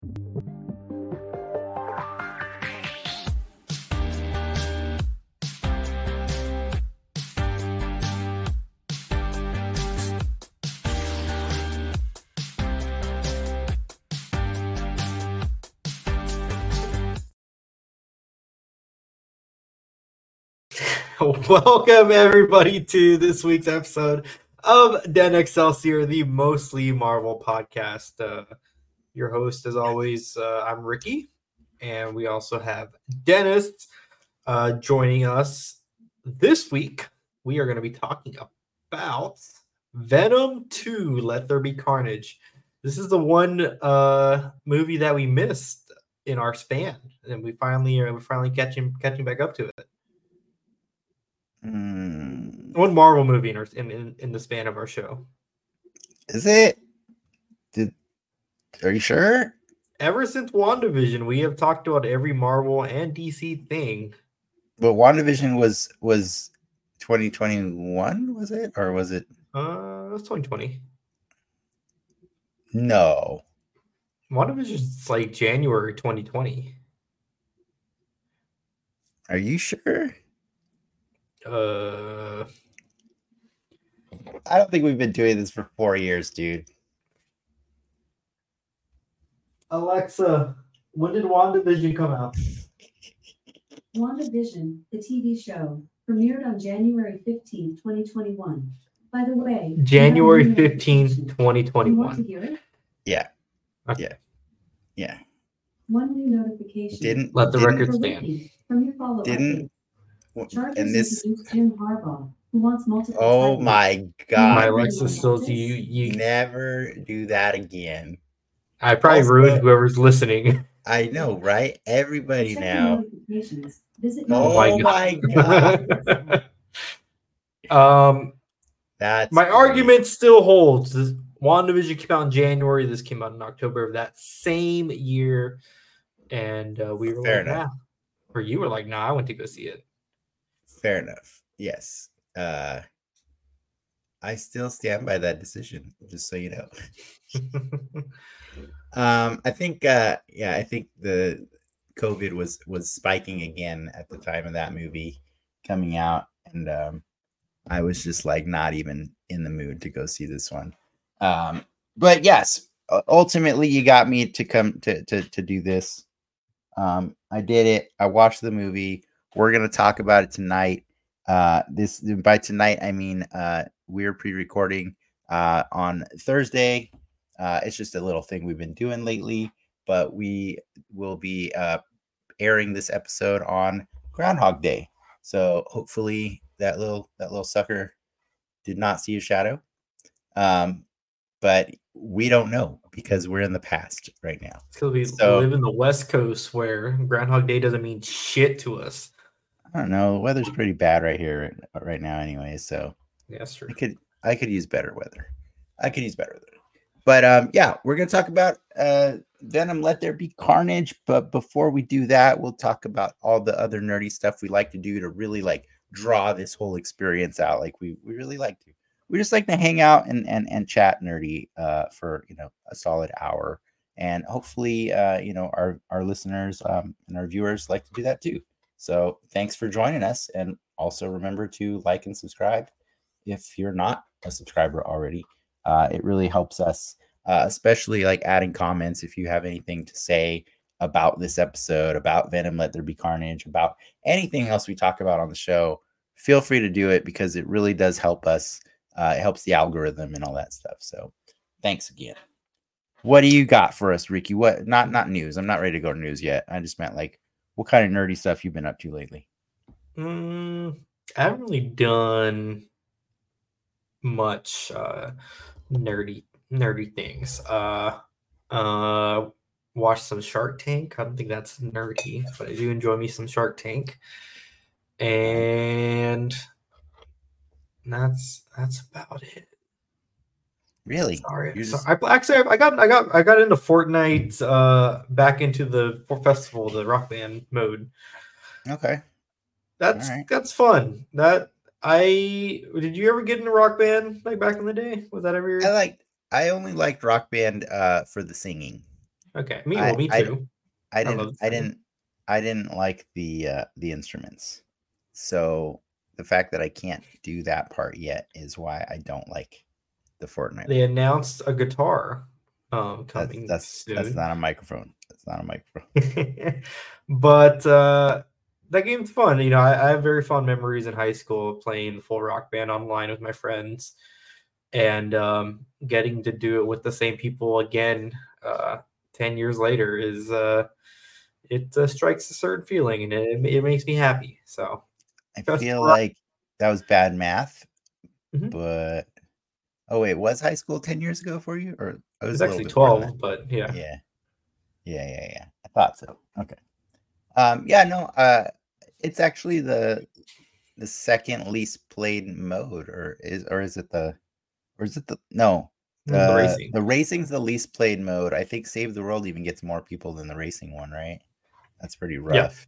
Welcome everybody to this week's episode of Den X'Celsior, the mostly Marvel podcast. Uh, your host, as always, uh, I'm Ricky, and we also have Dennis uh, joining us this week. We are going to be talking about Venom 2: Let There Be Carnage. This is the one uh, movie that we missed in our span, and we finally are we're finally catching catching back up to it. Mm, One Marvel movie in, our, in, in in the span of our show. is it? Are you sure? Ever since WandaVision, we have talked about every Marvel and DC thing. But WandaVision was was 2021, was it? Or was it Uh, it was 2020. no? WandaVision's like January 2020. Are you sure? Uh, I don't think we've been doing this for four years, dude. Alexa, when did WandaVision come out? WandaVision, the TV show, premiered on January 15, 2021. By the way, January have 15, notification. You want to 2021. hear it? Yeah. One new notification. Didn't Let the didn't- record stand. From your follow-up Didn't- update, Chargers and this introduced Jim Harbaugh, who wants multiple oh titles. my God! My Alexa still you you. never do that again I probably Also- ruined whoever's listening. i know right everybody Check now your notifications. Visit Oh my god. um, that's my great. argument still holds. This WandaVision came out in January. This came out in October of that same year, and uh, we were Fair like, enough. "Nah," or you were like, "Nah, I went to go see it." fair enough yes uh i still stand by that decision just so you know. Um i think uh yeah i think the covid was was spiking again at the time of that movie coming out and um i was just like not even in the mood to go see this one. Um but yes ultimately you got me to come to to, to do this. Um i did it. I watched the movie. We're to talk about it tonight uh this by tonight i mean uh we're pre-recording uh on thursday. Uh it's just a little thing we've been doing lately but we will be uh airing this episode on groundhog day. So hopefully that little that little sucker did not see a shadow. Um but we don't know because we're in the past right now. Because we So- live in the West Coast where Groundhog Day doesn't mean shit to us. I don't know the weather's pretty bad right here right- right now anyway so Yeah. I could I could use better weather. I could use better weather. But um yeah, we're gonna talk about uh Venom Let There Be Carnage. But before we do that, we'll talk about all the other nerdy stuff we like to do to really like draw this whole experience out. Like we we really like to. We just like to hang out and and and chat nerdy uh for you know a solid hour. And hopefully uh you know our our listeners um and our viewers like to do that too. So thanks for joining us and also remember to like and subscribe if you're not a subscriber already. Uh, it really helps us, uh, especially like adding comments if you have anything to say about this episode, about Venom, Let There Be Carnage, about anything else we talk about on the show. Feel free to do it because it really does help us. Uh, it helps the algorithm and all that stuff. So thanks again. What do you got for us, Ricky? What not not news. I'm not ready to go to news yet. I just meant like what kind of nerdy stuff you've been up to lately. Mm, I haven't really done much uh, nerdy nerdy things. Uh, uh, watch some Shark Tank. I don't think that's nerdy, but I do enjoy me some Shark Tank. And that's that's about it. Really? Sorry, You're so I actually I got I got I got into Fortnite uh back into the festival the rock band mode. Okay. That's Alright. that's fun. That I did you ever get into rock band like back in the day? Was that ever I like I only liked rock band uh for the singing. Okay, me, I- me too. I love didn't the I didn't I didn't like the uh the instruments. So the fact that I can't do that part yet is why I don't like the Fortnite. They announced a guitar um that's coming that's soon. that's not a microphone. That's not a microphone. but uh that game's fun. You know, I, I have very fond memories in high school playing full rock band online with my friends and um getting to do it with the same people again uh 10 years later is uh it uh, strikes a certain feeling and it, it makes me happy. So I feel like that was bad math, Mhm. but oh wait, was high school ten years ago for you, or it it was actually bit more than 12, but yeah. Yeah, yeah, yeah, yeah. I thought so. Okay. Um. Yeah. No. Uh. It's actually the the second least played mode, or is or is it the, or is it the no? the Uh, racing. The racing's the least played mode. I think Save the World even gets more people than the racing one, right? That's pretty rough.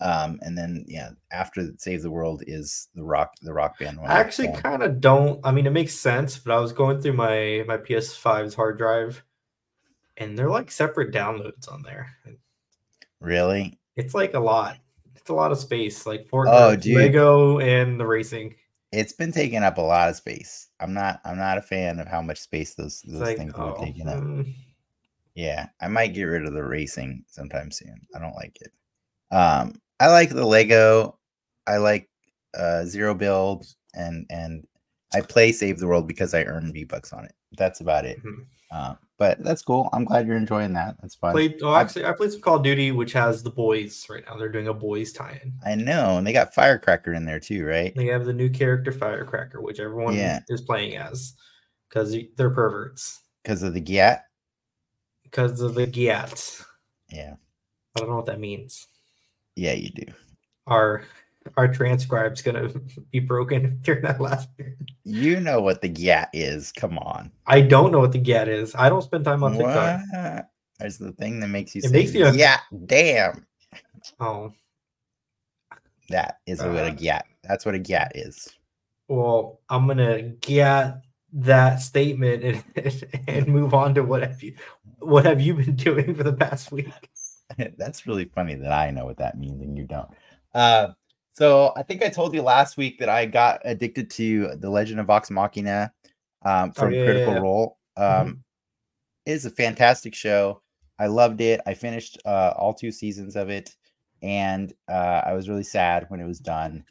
Um, and then yeah, after Save the World is the rock the rock band one. I actually kind of don't. I mean, it makes sense, but I was going through my my PS5's hard drive, and they're like separate downloads on there. really It's like a lot. It's a lot of space, like Fortnite, Oh, dude. Lego, and the racing. it's been taking up a lot of space. I'm not I'm not a fan of how much space those those like, things oh, are taking up. mm, Yeah, I might get rid of the racing sometime soon. I don't like it. Um, I like the Lego. I like uh zero build and and I play Save the World because I earn V bucks on it. That's about it. mhm. Uh, but that's cool. I'm glad you're enjoying that. That's fun. played. Oh, actually, I played some Call of Duty, which has the boys right now. They're doing a boys tie-in. I know, and they got Firecracker in there too, right? They have the new character Firecracker, which everyone Yeah. is playing as, because they're perverts. Because of the GAT. Because of the Giat. Yeah, I don't know what that means. Yeah, you do. our our transcribe's gonna be broken during that last period. You know what the GAT is. Come on. I don't know what the get is. I don't spend time on TikTok. What? There's the thing that makes you It say, makes you- "Yeah, damn." Oh That is what a Uh, GAT. That's what a GAT is. well, I'm gonna get that statement and and move on to what have you what have you been doing for the past week? That's really funny that I know what that means and you don't. Uh, so I think I told you last week that I got addicted to the Legend of Vox Machina um, Oh, from yeah, yeah, Critical yeah. Role. Um, Mhm. It is a fantastic show. I loved it. I finished uh, all two seasons of it, and uh, I was really sad when it was done.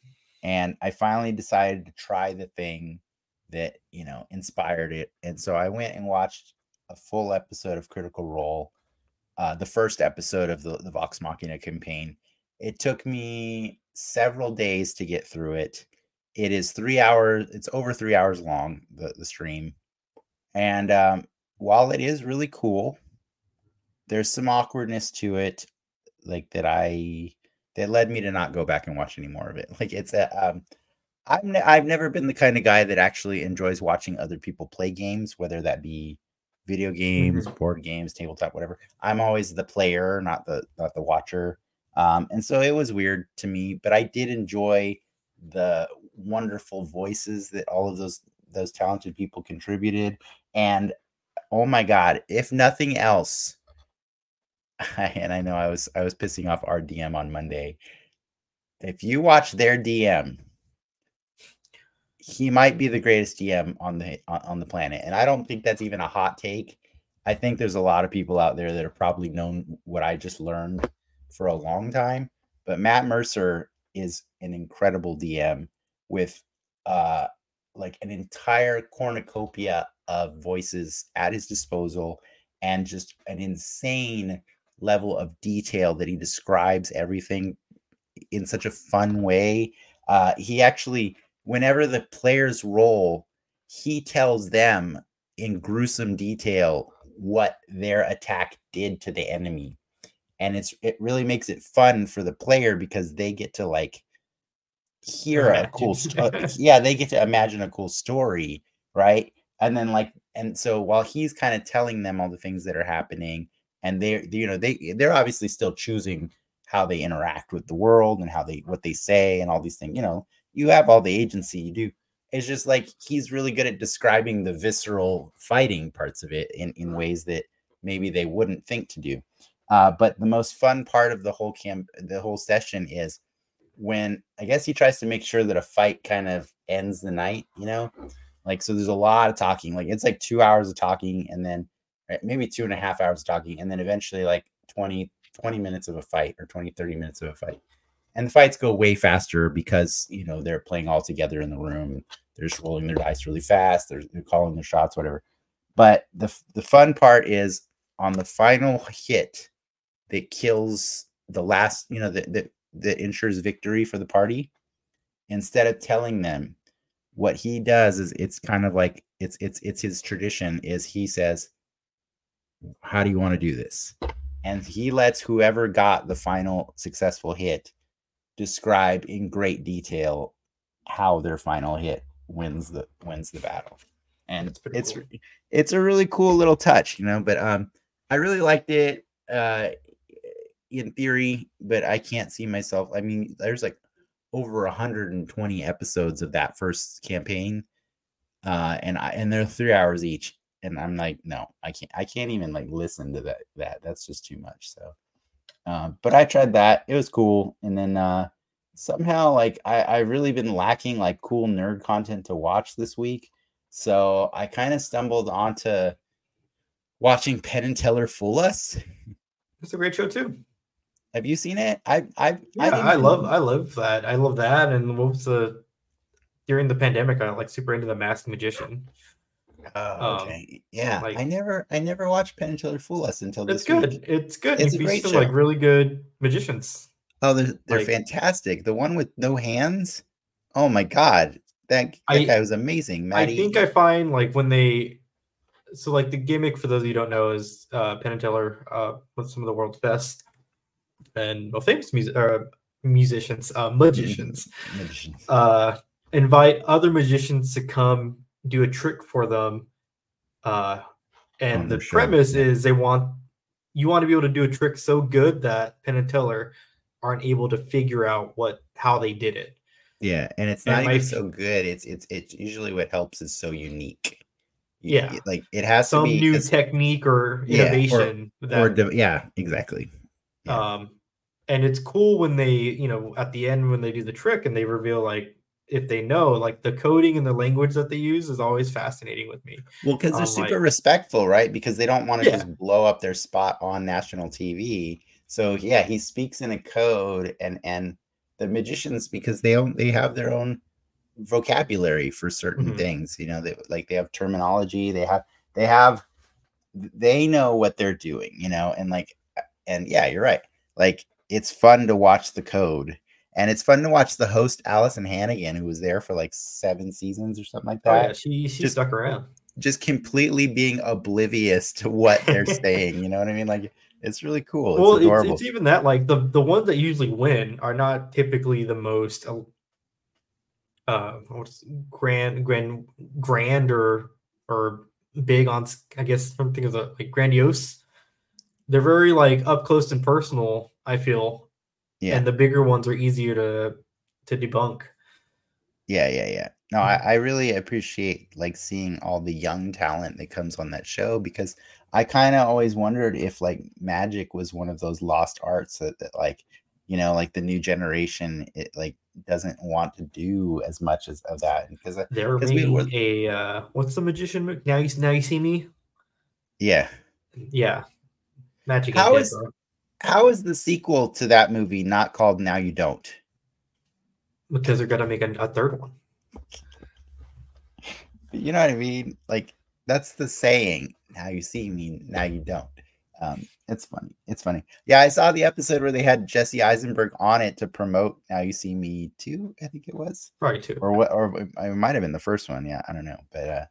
And I finally decided to try the thing that you know inspired it. And so I went and watched a full episode of Critical Role, uh, the first episode of the, the Vox Machina campaign. It took me several days to get through it. It is three hours. It's over three hours long. The the stream, and um, while it is really cool, there's some awkwardness to it, like that I that led me to not go back and watch any more of it. Like it's a um, I'm ne- I've never been the kind of guy that actually enjoys watching other people play games, whether that be video games, board games, tabletop, whatever. I'm always the player, not the not the watcher. Um, and so it was weird to me, but I did enjoy the wonderful voices that all of those those talented people contributed. And oh my god, if nothing else, and I know I was I was pissing off our DM on Monday. If you watch their DM, he might be the greatest DM on the on, the planet, and I don't think that's even a hot take. I think there's a lot of people out there that have probably known what I just learned for a long time. But Matt Mercer is an incredible DM with uh like an entire cornucopia of voices at his disposal and just an insane level of detail that he describes everything in such a fun way. Uh, he actually, whenever the players roll, he tells them in gruesome detail what their attack did to the enemy. And it's it really makes it fun for the player because they get to like hear a cool sto- Imagine. yeah, they get to imagine a cool story, right? And then like and so while he's kind of telling them all the things that are happening and they're you know they they're obviously still choosing how they interact with the world and how they what they say and all these things you know you have all the agency you do it's just like he's really good at describing the visceral fighting parts of it in in ways that maybe they wouldn't think to do. Uh, but the most fun part of the whole camp, the whole session is when I guess he tries to make sure that a fight kind of ends the night, you know, like so. There's a lot of talking, like it's like two hours of talking, and then right, maybe two and a half hours of talking, and then eventually like 20, 20 minutes of a fight or 20, 30 minutes of a fight. And the fights go way faster because you know they're playing all together in the room. They're just rolling their dice really fast. They're, they're calling their shots, whatever. But the the fun part is on the final hit that kills the last, you know, that that that ensures victory for the party. Instead of telling them, what he does is it's kind of like it's it's it's his tradition. Is he says, "How do you want to do this?" And he lets whoever got the final successful hit describe in great detail how their final hit wins the wins the battle and it's cool. it's a really cool little touch you know but um i really liked it uh in theory but i can't see myself i mean there's like over 120 episodes of that first campaign uh and i and they're three hours each and i'm like no i can't i can't even like listen to that that that's just too much so um but i tried that it was cool and then uh somehow like i i really been lacking like cool nerd content to watch this week so i kind of stumbled onto watching penn and teller fool us It's a great show too. have you seen it i i Yeah, I, love I love that. I love that. And what was the during the pandemic? I like super into the Masked Magician. Oh, Um, okay. Yeah, like- I never, I never watched Penn and Teller Fool Us until this. It's good. week. It's good. It's a great seen some like really good magicians. Oh, they're they're like- fantastic. The one with no hands. Oh my god, that, that I- guy was amazing. Maddie. I think I find like when they so like the gimmick for those of you who don't know is uh Penn and Teller uh with some of the world's best and well famous music uh, musicians, uh magicians, Magicians. uh invite other magicians to come do a trick for them. Uh and the show, premise is they want you want to be able to do a trick so good that Penn and Teller aren't able to figure out what how they did it. yeah, and it's not my even so good. It's it's it's usually what helps is so unique. Y- Yeah. like it has Some to be new technique or Yeah, or- innovation that or de- yeah, exactly. Yeah. um and it's cool when they you know at the end when they do the trick and they reveal like if they know like the coding and the language that they use is always fascinating with me Well, because they're um, super like- respectful, right? Because they don't want to Yeah. just blow up their spot on national TV. So yeah, he speaks in a code, and and the magicians because they own they have their own vocabulary for certain Mhm. things. You know, they like they have terminology. They have they have they know what they're doing. You know, and like and yeah, you're right. Like it's fun to watch the code. And it's fun to watch the host Alyson Hannigan, who was there for like seven seasons or something like oh that yeah she she just- stuck around just completely being oblivious to what they're saying. You know what I mean? Like it's really cool. It's well it's, adorable. it's even that like the the ones that usually win are not typically the most uh, what's grand grand grand or or big on I guess something of a like grandiose they're very like up close and personal i feel yeah, and the bigger ones are easier to to debunk yeah, yeah, yeah. No, I, I really appreciate like seeing all the young talent that comes on that show because I kind of always wondered if like magic was one of those lost arts that, that like you know like the new generation it like doesn't want to do as much as of that because uh, They were we were- a uh, what's the magician? Now you now you see me. yeah Yeah, magic. How How is- is how is the sequel to that movie not called now you don't because they're gonna make a, a third one. You know what I mean? Like that's the saying. Now you see me, now you don't. Um, it's funny. It's funny. Yeah, I saw the episode where they had Jesse Eisenberg on it to promote Now You See Me too. I think it was, Probably two. or what, or it it might have been the first one. Yeah, I don't know, but uh,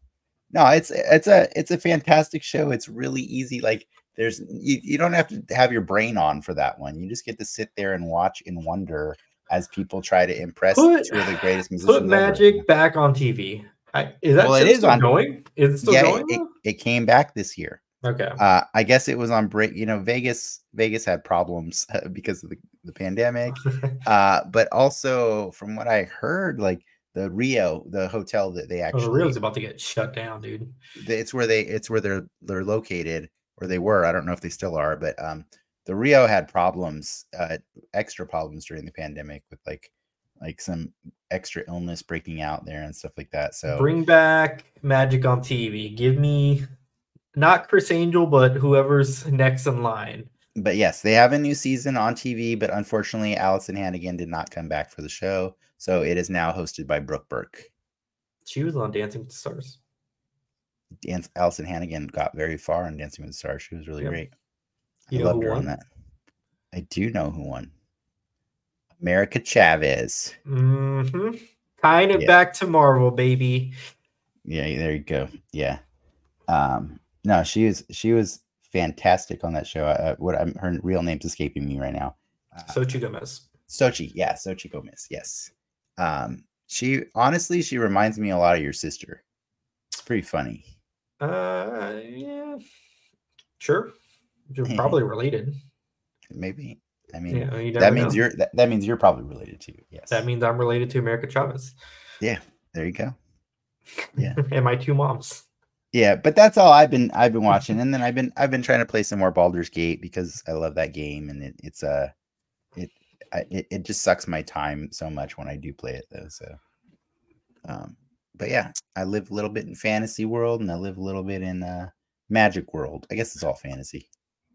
no, it's it's a it's a fantastic show. It's really easy. Like there's you, you don't have to have your brain on for that one. You just get to sit there and watch in wonder as people try to impress Put- two of the greatest musicians. Put ever. magic back on TV. I, is that Well, it is still on- going? Is it still yeah, going? it, it came back this year. okay. Uh, I guess it was on break. You know, Vegas. Vegas had problems uh, because of the, the pandemic. Uh, but also, from what I heard, like the Rio, the hotel that they oh, actually, the Rio's about to get shut down, dude. it's where they, it's where they're they're located. Or they were. I don't know if they still are, but um, the Rio had problems, uh, extra problems during the pandemic with like like some extra illness breaking out there and stuff like that. So Bring back Magic on TV. Give me not Criss Angel, but whoever's next in line. but yes, they have a new season on TV, but unfortunately, Alyson Hannigan did not come back for the show, so it is now hosted by Brooke Burke. She was on Dancing with the Stars. Dan- Alyson Hannigan got very far in Dancing with the Stars. She was really Yep. great. You I know loved who her won? on that. I do know who won. America Chavez. hmm Tying it Yeah. back to Marvel, baby. Yeah, there you go. Yeah. Um, no, she was she was fantastic on that show. Uh, what I'm, her real name's escaping me right now. Uh, Xochitl Gomez. Xochitl, yeah, Xochitl Gomez, yes. Um, she honestly, she reminds me a lot of your sister. It's pretty funny. Uh, yeah, sure. You're probably related. Maybe. I mean, Yeah, that means know. you're that, that means you're probably related to. Yes. That means I'm related to America Chavez Yeah. there you go. Yeah. and my two moms. Yeah, but that's all I've been I've been watching, and then I've been I've been trying to play some more Baldur's Gate because I love that game, and it, it's uh it, I, it it just sucks my time so much when I do play it though. So, um, but yeah, I live a little bit in fantasy world, and I live a little bit in uh magic world. I guess it's all fantasy.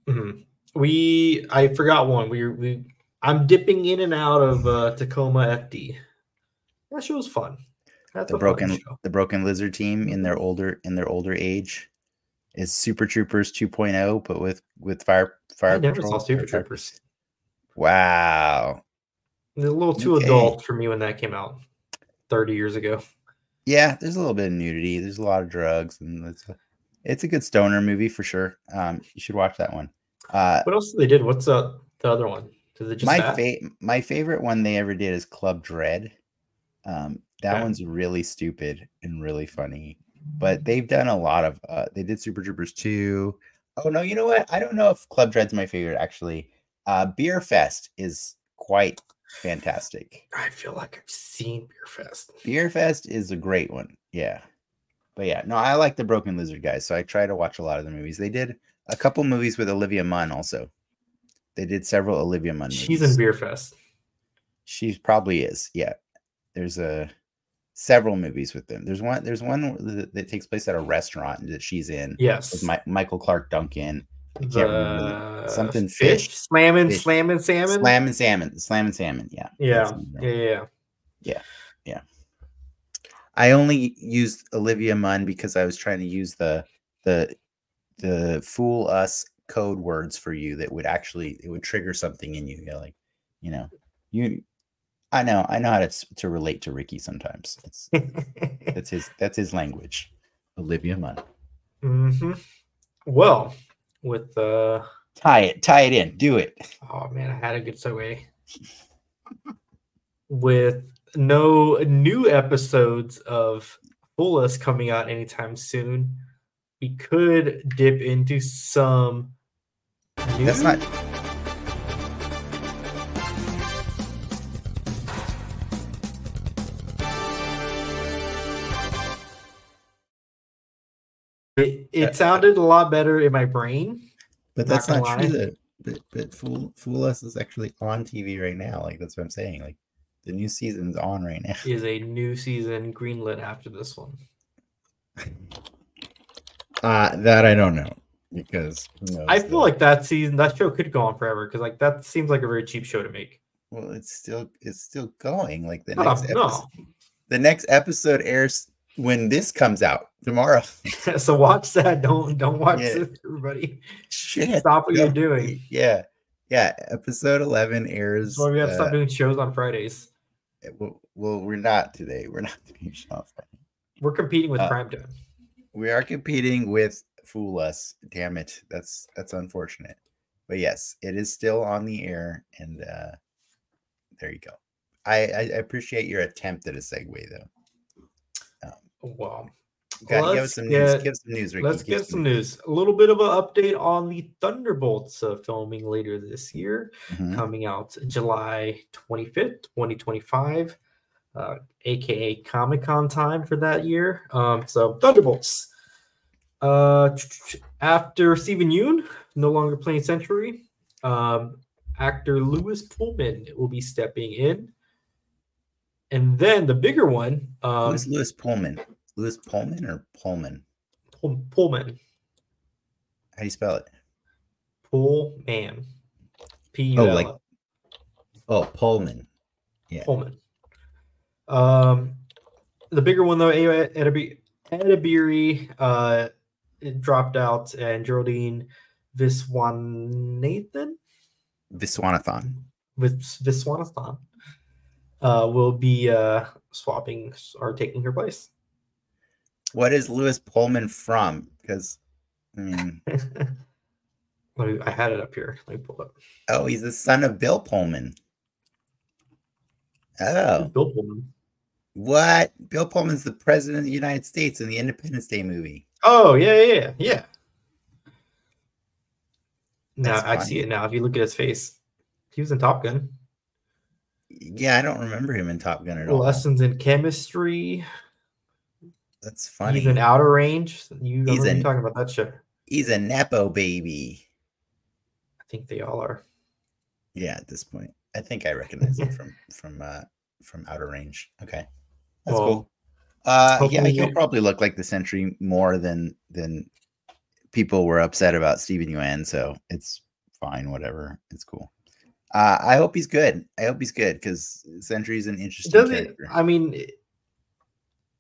Mhm. We I forgot one. We we I'm dipping in and out of uh, Tacoma FD. That show was fun. That's The broken the broken lizard team in their older in their older age is Super Troopers 2.0, but with with fire fire. I never Patrol, saw Super fire- Troopers. Wow, a little too Okay. adult for me when that came out 30 years ago. Yeah, there's a little bit of nudity. There's a lot of drugs, and it's a, it's a good stoner movie for sure. Um, you should watch that one. Uh, What else they did? What's uh, the other one? Did they just my that? fa- my favorite one they ever did is Club Dread. Um, that Okay. one's really stupid and really funny. But they've done a lot of. Uh, they did Super Troopers two. Oh no, you know what? I don't know if Club Dread's my favorite actually. Uh, Beer Fest is quite fantastic. I feel like I've seen Beer Fest. Beer Fest is a great one. Yeah. But yeah, no, I like the Broken Lizard guys, so I try to watch a lot of the movies. They did a couple movies with Olivia Munn also. They did several Olivia Munn She's in Beer Fest. She probably is. Yeah. There's a several movies with them. There's one there's one that, that takes place at a restaurant that she's in Yes. with Mi- Michael Clarke Duncan. I can't remember The Something fish, fish. slamming, Fish. slamming salmon. slamming Salmon. slamming Salmon. Yeah. yeah, yeah, the yeah, yeah. I only used Olivia Munn because I was trying to use the the the fool us code words for you that would actually it would trigger something in you. You're like, you know, you I know, I know how to to relate to Ricky sometimes. It's that's his that's his language. Olivia Munn. hmm Well, with uh Tie it, tie it in, do it. oh man, I had a good segue. with no new episodes of Fool Us coming out anytime soon, we could dip into some. That's not It, sounded a lot better in my brain. but that's not gonna true though. But but fool fool us is actually on TV right now. Like that's what I'm saying. Like the new season's on right now. Is a new season greenlit after this one. Uh that I don't know because I the- feel like that season, that show could go on forever because like that seems like a very cheap show to make. well, it's still it's still going. Like the No, next no. episode, the next episode airs when this comes out tomorrow. so watch that. Don't don't watch Yeah. this, everybody. Shit, Stop what no, you're doing. Yeah, yeah. Episode eleven airs. Why we have to stop uh, doing shows on Fridays. well, well, we're not today. We're not doing shows. We're competing with uh, primetime. We are competing with Fool Us. Damn it, that's that's unfortunate. But yes, it is still on the air, and uh there you go. I I appreciate your attempt at a segue, though. Well, Gotta give us some news. get- Give some news, Ricky. let's give get some news. A little bit of an update on the Thunderbolts uh, filming later this year. Mhm. coming out July 25th, 2025, uh, aka Comic Con time for that year. Um, so, Thunderbolts. Uh, after Steven Yeun, no longer playing Sentry, um, actor Lewis Pullman will be stepping in. And then the bigger one, um, Who's Lewis Pullman? Lewis Pullman or Pullman? Pull- Pullman, How do you spell it? Pullman, P U Oh, like- Oh, Pullman. yeah. Pullman. Um, the bigger one though, Edebiri uh, dropped out, and Geraldine Viswanathan Viswanathan. with Viswanathan uh, will be uh, swapping or taking her place. What is Lewis Pullman from? Because I mean, me, I had it up here. Let me pull it up. oh, he's the son of Bill Pullman. Oh, Bill Pullman. what? Bill Pullman's the president of the United States in the Independence Day movie. Oh yeah, yeah, yeah, yeah. Now I see it now. If you look at his face, he was in Top Gun. Yeah, I don't remember him in Top Gun at all. Lessons in chemistry. That's funny. He's in Outer Range. You He's in- talking about that shit. He's a nepo baby. I think they all are. Yeah, at this point, I think I recognize him from from uh from Outer Range. Okay, that's Well, cool. Uh, yeah, he'll probably look like the Sentry more than than people were upset about Steven Yeun. So it's fine, whatever. It's cool. Uh, I hope he's good. I hope he's good because Sentry's an interesting Does it? I mean,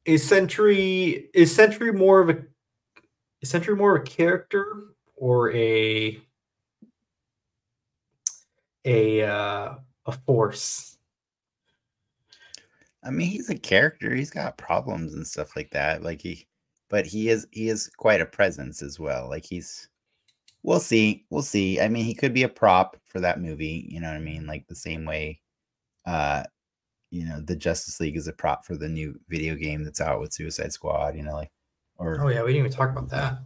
is Sentry is Sentry more of a is Sentry more of a character or a a uh, a force? I mean, he's a character. He's got problems and stuff like that. Like he, but he is he is quite a presence as well. Like he's, we'll see, we'll see. I mean, he could be a prop for that movie. You know what I mean? Like the same way, uh, you know, the Justice League is a prop for the new video game that's out with Suicide Squad. You know, like or Oh yeah, we didn't even talk about that.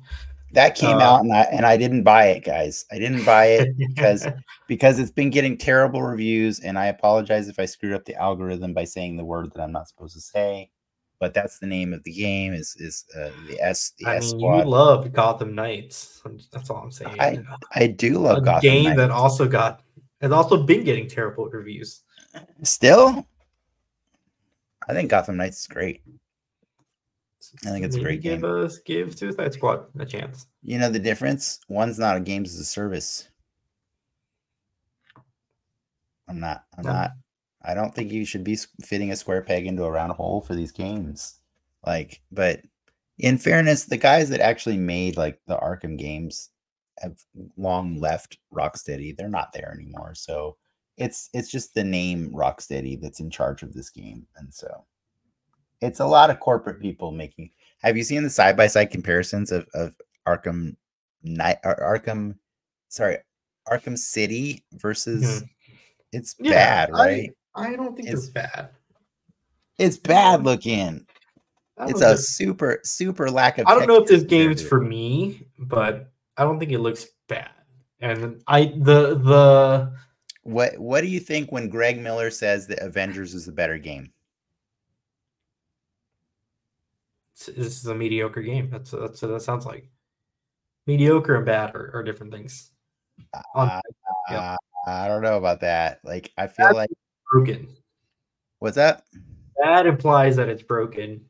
that came uh, out and I and I didn't buy it, guys. I didn't buy it because because it's been getting terrible reviews and i apologize if i screwed up the algorithm by saying the word that i'm not supposed to say but that's the name of the game is is uh, the s the I s mean, squad you love Gotham Knights. That's all I'm saying. I i do love a Gotham game Knights. that also got has also been getting terrible reviews. still i think gotham knights is great I think it's a Maybe great give game. us give Suicide Squad a chance. you know the difference one's not a games as a service i'm not i'm No. not i don't think you should be fitting a square peg into a round hole for these games. Like but in fairness the guys that actually made like the arkham games have long left rocksteady. They're not there anymore. So it's it's just the name rocksteady that's in charge of this game. And so it's a lot of corporate people making have you seen the side by side comparisons of of arkham knight arkham sorry arkham city versus mm-hmm. it's bad I- right I, don't think It's- it's bad. it's bad looking it's a if- super super lack of I don't know if this game is for me, but I don't think it looks bad. And I the the what what do you think when greg miller says that avengers is a better game this is a mediocre game. That's that's what that sounds like. Mediocre and bad are, are different things. Uh, yeah. i don't know about that like i feel That's- like Broken. what's that Bad implies that it's broken.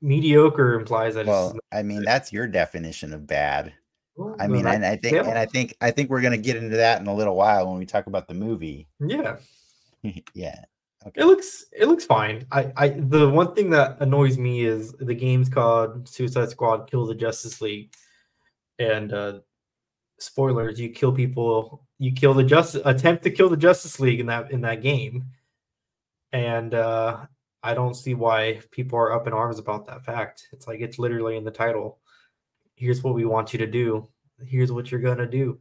Mediocre implies that well it's i mean that's your definition of bad Well, i mean and i think yeah. and i think i think we're going to get into that in a little while when we talk about the movie yeah. yeah It looks it looks fine. I, I the one thing that annoys me is the game's called Suicide Squad Kill the Justice League. And uh spoilers, you kill people, you kill the justice attempt to kill the Justice League in that in that game. And uh I don't see why people are up in arms about that fact. It's like it's literally in the title. Here's what we want you to do. Here's what you're gonna do.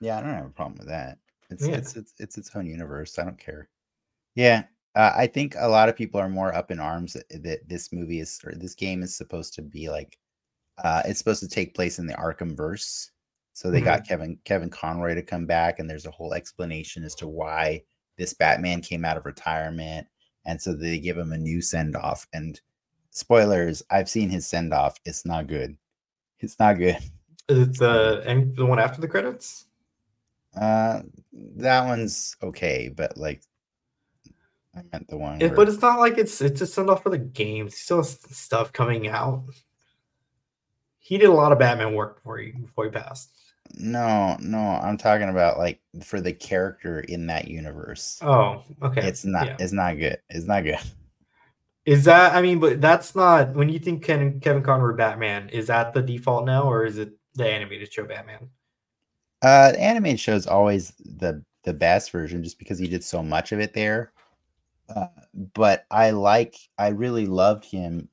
Yeah, I don't have a problem with that. It's Yeah. it's it's it's its own universe. I don't care. Yeah, uh, I think a lot of people are more up in arms that, that this movie is or this game is supposed to be like uh it's supposed to take place in the Arkham verse. So they got Kevin Kevin Conroy to come back and there's a whole explanation as to why this Batman came out of retirement and so they give him a new send off and spoilers, I've seen his send off. It's not good. It's not good. Is it the and the one after the credits? Uh, that one's okay, but like, I meant the one. It- where- but it's not like it's it's a send off for the games. He still has stuff coming out. He did a lot of Batman work before he before he passed. No, no, I'm talking about like for the character in that universe. Oh, okay. It's not. Yeah. It's not good. It's not good. Is that? I mean, but that's not when you think Ken, Kevin Conroy Batman. Is that the default now, or is it the animated show Batman? Uh, the animated show is always the the best version, just because he did so much of it there. Uh, but I like. I really loved him.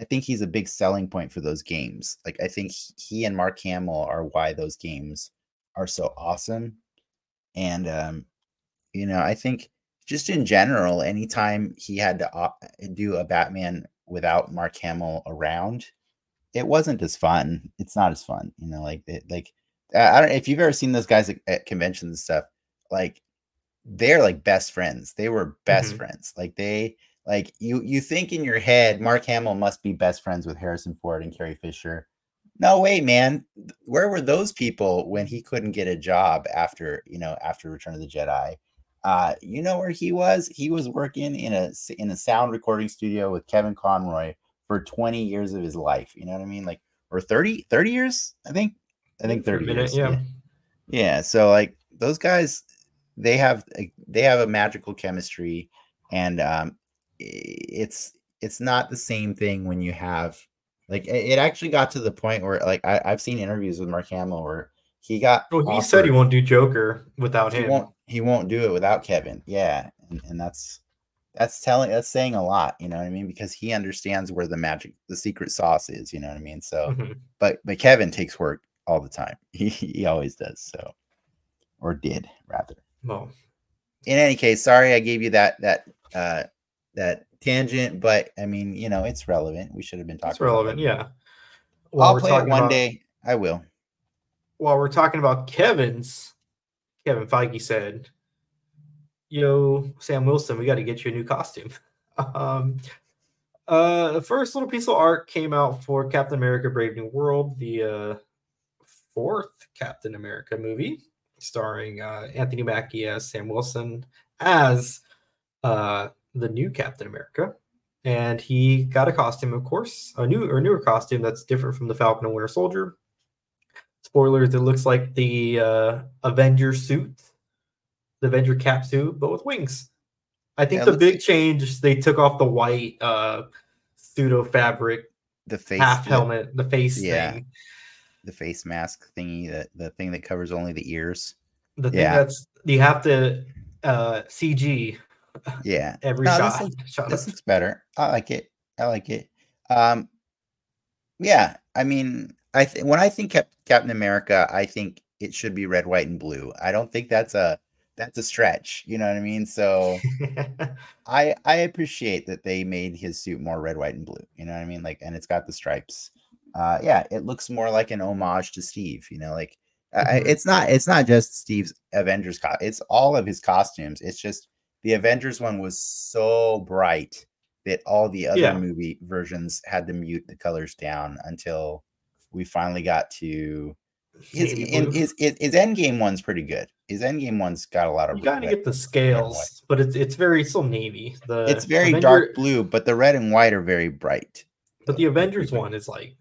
I think he's a big selling point for those games. Like I think he- and Mark Hamill are why those games are so awesome. And um, you know, I think just in general, anytime he had to op- do a Batman without Mark Hamill around, it wasn't as fun. It's not as fun, you know. Like it, like I don't if you've ever seen those guys at, at conventions and stuff. Like they're like best friends. They were best Mhm. friends. Like they like you you think in your head Mark Hamill must be best friends with Harrison Ford and Carrie Fisher. No way, man. Where were those people when he couldn't get a job after, you know, after Return of the Jedi? Uh, you know where he was? He was working in a in a sound recording studio with Kevin Conroy for 20 years of his life. You know what I mean? Like or 30 30 years, I think. I think 30 minute, years. yeah. Yeah, so like those guys, they have a- they have a magical chemistry, and um, it's it's not the same thing when you have like it actually got to the point where like I, I've seen interviews with Mark Hamill where he got Well, he said he won't do Joker without he him. won't he won't do it without Kevin. Yeah, and, and that's that's telling that's saying a lot. You know what I mean? Because he understands where the magic the secret sauce is. You know what I mean? So Mhm. but but Kevin takes work all the time. He he always does. So or did rather. Well, In any case, sorry I gave you that that uh that tangent, but I mean, you know, it's relevant. We should have been talking. it's relevant, yeah. I'll play it one about- day. I will. while we're talking about Kevin's, Kevin Feige said, "Yo, Sam Wilson, we got to get you a new costume." um, uh, the first little piece of art came out for Captain America: Brave New World, the uh, fourth Captain America movie, starring uh, Anthony Mackie as Sam Wilson as uh, the new Captain America. And he got a costume, of course, a new or newer costume that's different from the Falcon and Winter Soldier spoilers it looks like the uh avenger suit the avenger cap suit but with wings i think Yeah, the big like- change they took off the white uh pseudo fabric The face half the- helmet the face Yeah. thing the face mask thingy, that the thing that covers only the ears. the thing Yeah. that's you have to uh cg Yeah. every No, this shot, looks- shot this looks better. I like it. I like it. Um, yeah, I mean, I th- when I think Cap- Captain America, I think it should be red, white, and blue. I don't think that's a that's a stretch. You know what I mean? So I I appreciate that they made his suit more red, white, and blue. You know what I mean? Like, and it's got the stripes. Uh, yeah, it looks more like an homage to Steve. You know, like I, I- it's not it's not just Steve's Avengers co- It's all of his costumes. It's just the Avengers one was so bright that all the other Yeah. movie versions had to mute the colors down until we finally got to his in, his, his his Endgame one's pretty good. His Endgame one's got a lot of you gotta get the scales but it's it's very still navy the it's very Avenger- dark blue, but the red and white are very bright. but the avengers one is like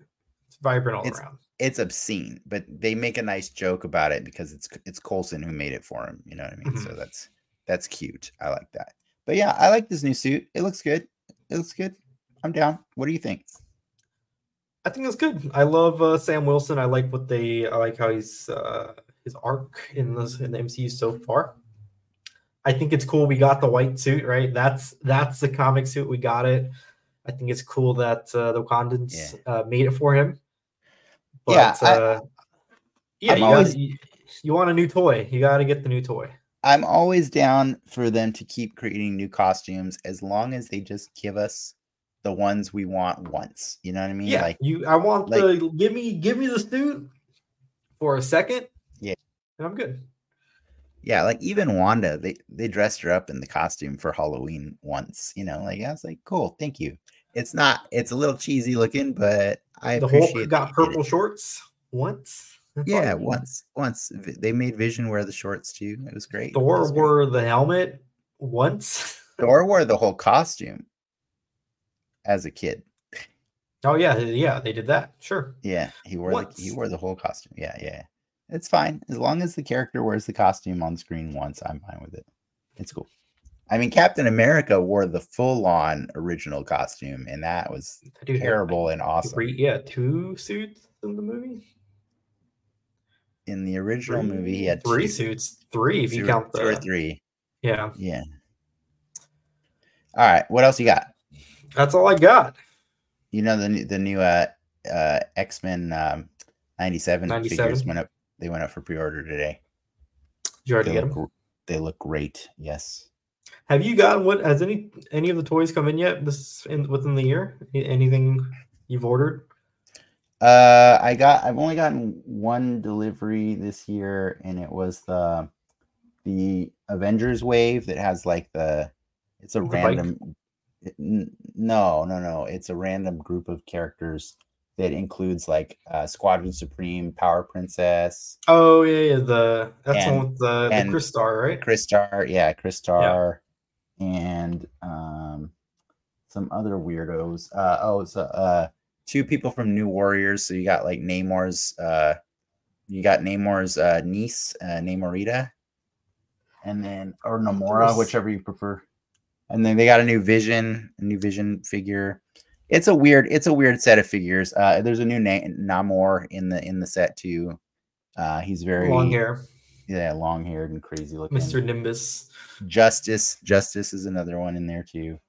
it's vibrant all It's- around It's obscene, but they make a nice joke about it because it's it's Coulson who made it for him. You know what I mean? So mm-hmm. that's that's cute. I like that. But yeah, I like this new suit. It looks good. It looks good. I'm down. What do you think? I think it's good. I love uh, Sam Wilson. I like what they. I like how he's uh, his arc in this in the MCU so far. I think it's cool. We got the white suit, right? That's that's the comic suit. We got it. I think it's cool that uh, the Wakandans uh, made it for him. But, Yeah, I- uh, yeah. I'm You, always- gotta, you, you want a new toy? You got to get the new toy. I'm always down for them to keep creating new costumes as long as they just give us the ones we want once. You know what I mean? Yeah, Like you. I want like- the give me give me the suit for a second. Yeah. and I'm good. yeah, like even Wanda, they they dressed her up in the costume for Halloween once. You know, like I was like, cool, thank you. It's not. It's a little cheesy looking, but I the appreciate Hulk got purple shorts once. Yeah, once once they made Vision wear the shorts too. It was great. Thor was great. wore the helmet once. Thor wore the whole costume as a kid. Oh yeah, yeah, they did that. Sure. Yeah, he wore the, he wore the whole costume. Yeah, yeah. It's fine as long as the character wears the costume on screen once. I'm fine with it. It's cool. I mean, Captain America wore the full-on original costume, and that was dude terrible and awesome. Three, yeah, two suits in the movie. In the original movie, he had three two- suits. Three if you two or- count two or three. yeah. Yeah. All right. What else you got? That's all I got. You know the new- the new uh uh X Men um, ninety seven figures went up. They went up for pre order today. Did you already They get look, them? they look great. Yes. Have you gotten what? Has any any of the toys come in yet? This in, within the year? Anything you've ordered? Uh, I got. I've only gotten one delivery this year, and it was the the Avengers wave that has like the. It's a The random. it- no, no, no. It's a random group of characters that includes like uh, Squadron Supreme, Power Princess, Oh yeah, yeah. The that's the And- one with the, the and Crystar, right? Crystar, yeah, Chris Crystar, and um, some other weirdos. Uh, oh, it's uh, uh, two people from New Warriors. So you got like Namor's, uh, you got Namor's uh, niece, uh, Namorita, and then or Namora, whichever you prefer. And then they got a new Vision, a new Vision figure. It's a weird, it's a weird set of figures. Uh, there's a new name Namor in the in the set too. Uh, he's very Long hair, yeah, long haired and crazy looking. Mr. Nimbus. Justice, Justice is another one in there too.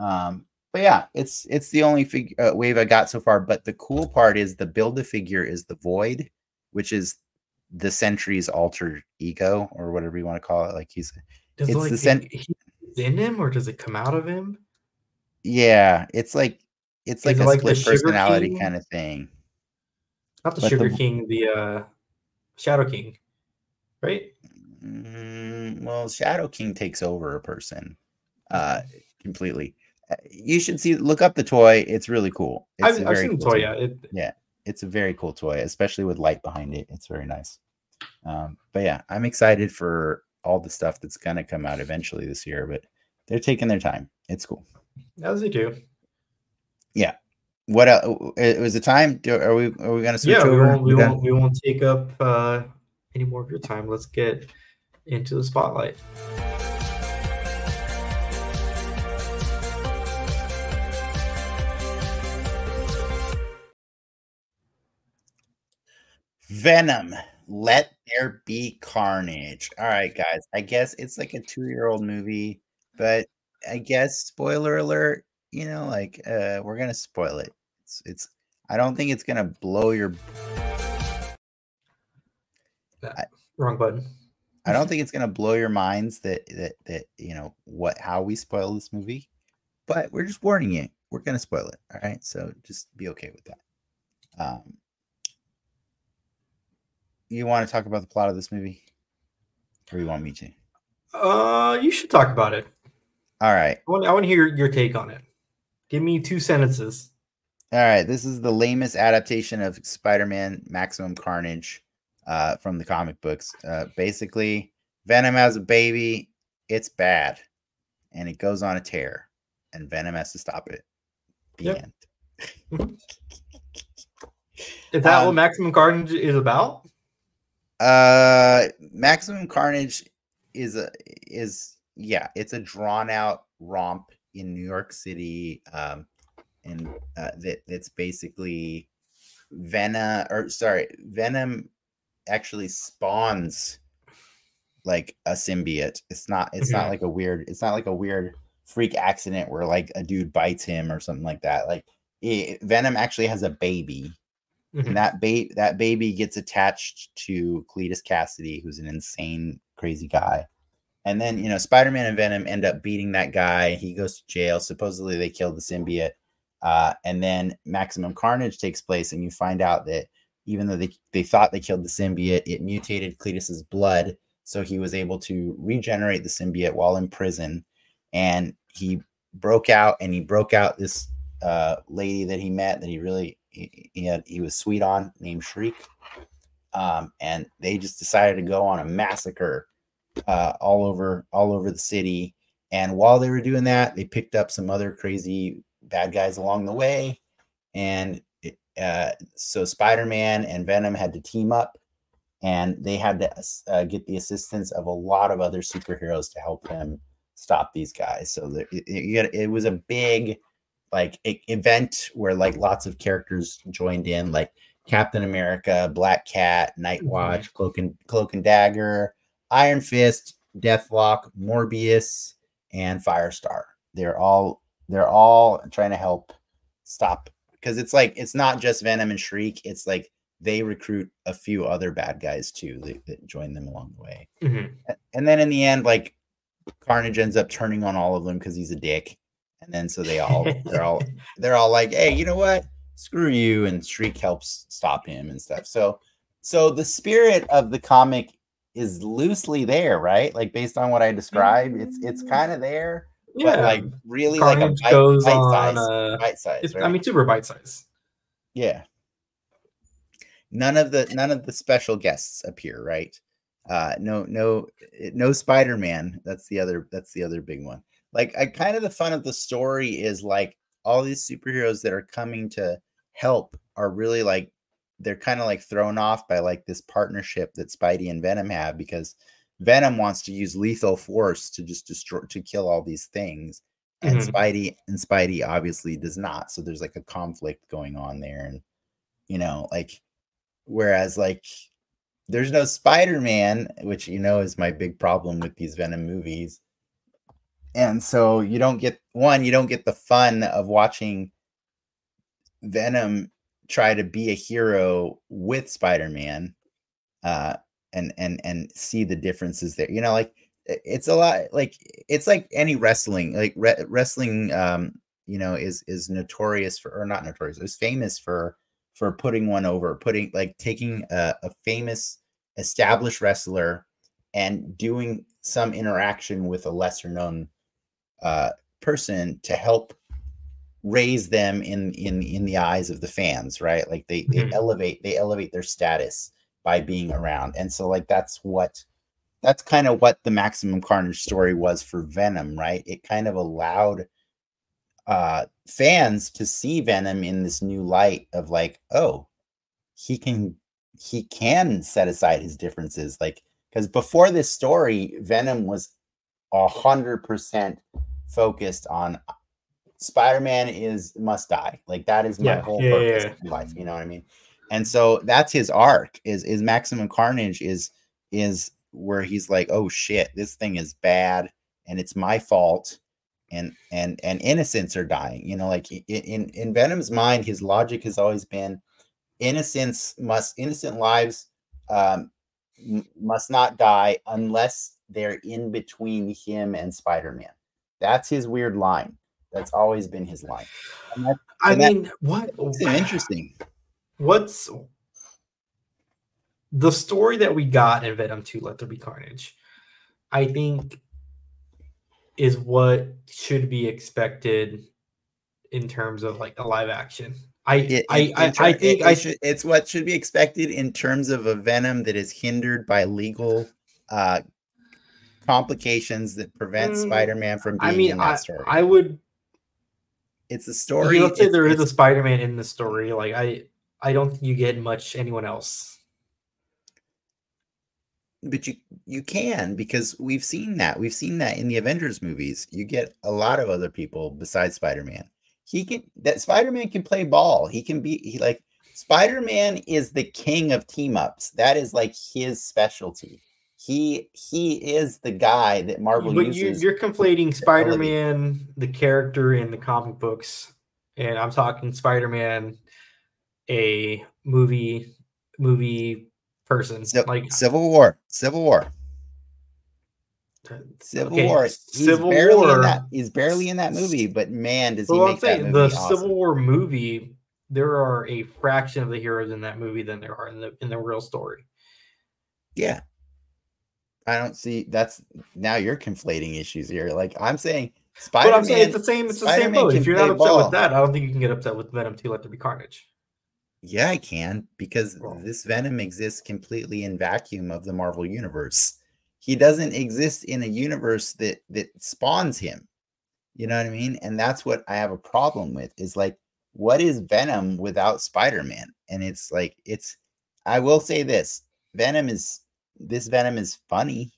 Um, but yeah, it's it's the only fig- uh, wave I got so far. But the cool part is the build a figure is the Void, which is the Sentry's alter ego or whatever you want to call it. Like he's Does It's it like the he- in him or does it come out of him? yeah, it's like it's like Is it a like split personality King? kind of thing. Not the But Sugar v- King, the uh Shadow King, right? Mm, well, Shadow King takes over a person uh completely. Uh, You should see look up the toy. It's really cool. It's I've, a I've seen the cool toy. Yeah, it, it's a very cool toy, especially with light behind it. It's very nice. Um, but yeah, I'm excited for all the stuff that's gonna come out eventually this year. But they're taking their time. It's cool. as they do. Yeah. What else? It was the time. Do, are we are we gonna switch yeah, we over? won't, we, We won't, we won't take up uh, any more of your time. Let's get into the spotlight. Venom. Let there be carnage. All right, guys. I guess it's like a two-year-old movie, but I guess spoiler alert. You know, like uh, we're gonna spoil it. It's, it's. I don't think it's gonna blow your. Wrong button. I don't think it's gonna blow your minds that that that you know what how we spoil this movie, but we're just warning you. We're gonna spoil it. All right, so just be okay with that. Um, you want to talk about the plot of this movie, or you want me to? Uh, you should talk about it. All right, I want, I want to hear your take on it. Give me two sentences. all right. This is the lamest adaptation of Spider-Man: Maximum Carnage uh, from the comic books. Uh, basically, Venom has a baby. It's bad, and it goes on a tear, and Venom has to stop it. The Yep. end. Is that what Um, Maximum Carnage is about? Uh, Maximum Carnage is a is yeah, it's a drawn out romp in New York City. Um, and uh, that that's basically Venom or sorry, Venom actually spawns like a symbiote. It's not it's not Mhm. like a weird it's not like a weird freak accident where like a dude bites him or something like that. Like it, Venom actually has a baby Mhm. and that ba- that baby gets attached to Cletus Kasady, who's an insane, crazy guy. And then you know, Spider-Man and Venom end up beating that guy. He goes to jail. Supposedly, they killed the symbiote. Uh, and then Maximum Carnage takes place, and you find out that even though they they thought they killed the symbiote, it mutated Cletus's blood, so he was able to regenerate the symbiote while in prison. And he broke out, and he broke out this uh, lady that he met that he really he, he had he was sweet on named Shriek, um, and they just decided to go on a massacre uh, all over all over the city. And while they were doing that, they picked up some other crazy bad guys along the way, and it, uh, so Spider-Man and Venom had to team up, and they had to uh, get the assistance of a lot of other superheroes to help them stop these guys. So it, it, it was a big like event where like lots of characters joined in, like Captain America, Black Cat, Night Watch, Cloak and Cloak and Dagger, Iron Fist, Deathlok, Morbius, and Firestar. They're all they're all trying to help stop because it's like it's not just Venom and Shriek. It's like they recruit a few other bad guys too that, that join them along the way. Mhm. And then in the end, like Carnage ends up turning on all of them because he's a dick. And then so they all they're all they're all like, hey, you know what? Screw you. And Shriek helps stop him and stuff. So so the spirit of the comic is loosely there, right? Like based on what I described, it's it's kind of there, yeah, but like really Carnage like a bite, goes bite on. size. Uh, bite size. right? I mean, super bite size. Yeah. None of the none of the special guests appear, right? Uh no no no Spider-Man. That's the other that's the other big one. Like I kind of the fun of the story is like all these superheroes that are coming to help are really like they're kind of like thrown off by like this partnership that Spidey and Venom have because Venom wants to use lethal force to just destroy to kill all these things and Mhm. Spidey and Spidey obviously does not. So there's like a conflict going on there, and you know, like whereas like there's no Spider-Man, which you know is my big problem with these Venom movies. And so you don't get one, you don't get the fun of watching Venom try to be a hero with Spider-Man. Uh and and and see the differences there. You know, like it's a lot like it's like any wrestling like re- wrestling um you know is is notorious for or not notorious is famous for for putting one over putting like taking a, a famous established wrestler and doing some interaction with a lesser known uh person to help raise them in in in the eyes of the fans right? Like they they Mhm. elevate they elevate their status by being around. And so like that's what that's kind of what the maximum carnage story was for venom right? It kind of allowed uh fans to see venom in this new light of like oh he can he can set aside his differences. Like because before this story venom was a hundred percent focused on spider-man is must die. Like that is my Yeah, whole yeah, purpose yeah. in life you know what i mean? And so that's his arc is is maximum carnage is is where he's like oh shit this thing is bad and it's my fault and and and innocents are dying. You know like in in venom's mind his logic has always been innocents must innocent lives um must not die unless they're in between him and spider-man that's his weird line that's always been his line that, I And that- mean, what? interesting What's the story that we got in Venom 2 Let There Be Carnage? I think is what should be expected in terms of like a live action. I It- I, it- I, ter- I think it- I should, it's what should be expected in terms of a venom that is hindered by legal uh, complications that prevent Mm, Spider-Man from being I mean in that I, story. I would it's a story. let's say there is a Spider-Man in the story. Like I I don't think you get much anyone else. but you you can because we've seen that we've seen that in the avengers movies you get a lot of other people besides spider-man he can that spider-man can play ball he can be he like spider-man is the king of team ups that is like his specialty he he is the guy that marvel but you, uses you're conflating Spider-Man, the character in the comic books, and I'm talking Spider-Man, a movie movie person. Ci- like civil war civil war civil okay, war he's Civil barely War. in that he's barely in that movie but man does he Well, make that movie the awesome. Civil War movie, there are a fraction of the heroes in that movie than there are in the in the real story. Yeah. I don't see that's now you're conflating issues here. Like I'm saying Spider But I'm saying it's the same. It's the Spider-Man same boat. If you're not upset ball. with that, I don't think you can get upset with Venom 2 Let There Be Carnage. Yeah, I can because Well- this Venom exists completely in vacuum of the Marvel universe. He doesn't exist in a universe that that spawns him. You know what I mean? And that's what I have a problem with is like what is Venom without Spider-Man? And it's like it's I will say this. Venom is this Venom is funny.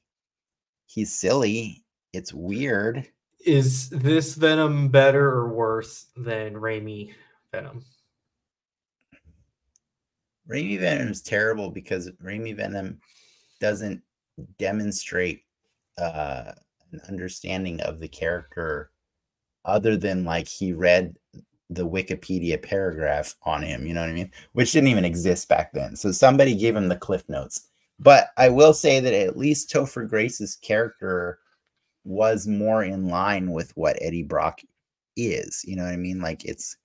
He's silly. It's weird. Is this Venom better or worse than Raimi Venom? Raimi Venom is terrible because Raimi Venom doesn't demonstrate uh, an understanding of the character other than like he read the Wikipedia paragraph on him, you know what I mean? Which didn't even exist back then. So somebody gave him the cliff notes. But I will say that at least Topher Grace's character was more in line with what Eddie Brock is. You know what I mean? Like it's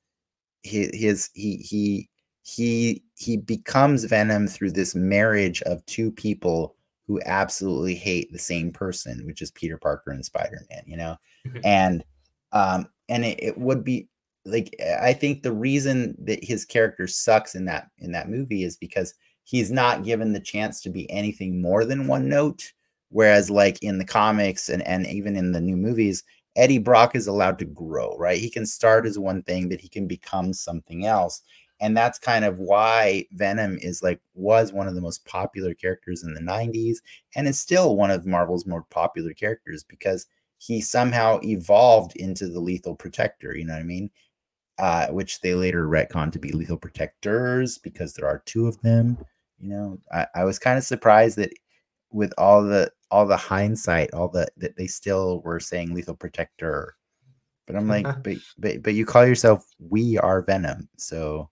his, his he he he he becomes Venom through this marriage of two people who absolutely hate the same person, which is Peter Parker and Spider-Man, you know? Mhm. And um and it, it would be like I think the reason that his character sucks in that in that movie is because he's not given the chance to be anything more than one note. Whereas like in the comics and, and even in the new movies, Eddie Brock is allowed to grow, right? He can start as one thing, but he can become something else. And that's kind of why Venom is like was one of the most popular characters in the 90s and is still one of Marvel's more popular characters because he somehow evolved into the lethal protector, you know what I mean? Uh, which they later retcon to be lethal protectors because there are two of them. You know, I, I was kind of surprised that with all the all the hindsight, all the that they still were saying lethal protector. But I'm like, but but but you call yourself we are Venom, so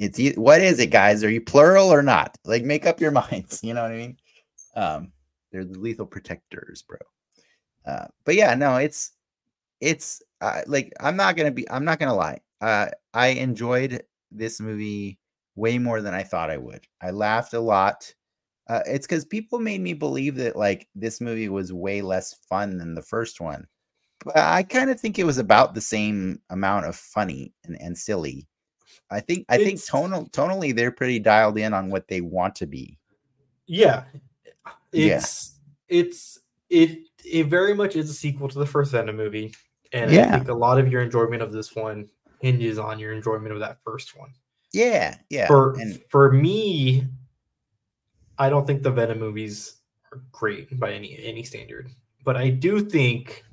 it's what is it, guys? Are you plural or not? Like, make up your minds. You know what I mean? Um, they're the lethal protectors, bro. Uh, but yeah, no, it's it's uh, like I'm not gonna be. I'm not gonna lie. Uh, I enjoyed this movie way more than I thought I would. I laughed a lot. Uh, it's because people made me believe that like this movie was way less fun than the first one. But I kind of think it was about the same amount of funny and, and silly. I think I think tonal tonally they're pretty dialed in on what they want to be. Yeah, Yeah. it's it's it it very much is a sequel to the first Venom movie, and I Yeah. think a lot of your enjoyment of this one hinges on your enjoyment of that first one. Yeah, yeah. For and for me, I don't think the Venom movies are great by any any standard, but I do think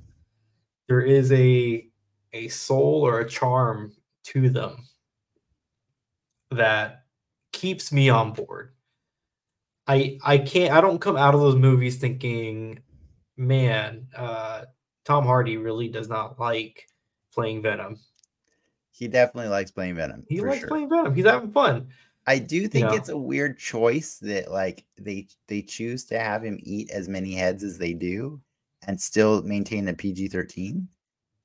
there is a a soul or a charm to them that keeps me on board. I I can't I don't come out of those movies thinking, man, uh Tom Hardy really does not like playing Venom. He definitely likes playing Venom. He likes sure. playing Venom. He's having fun. I do think know? it's a weird choice that like they they choose to have him eat as many heads as they do and still maintain a PG-13.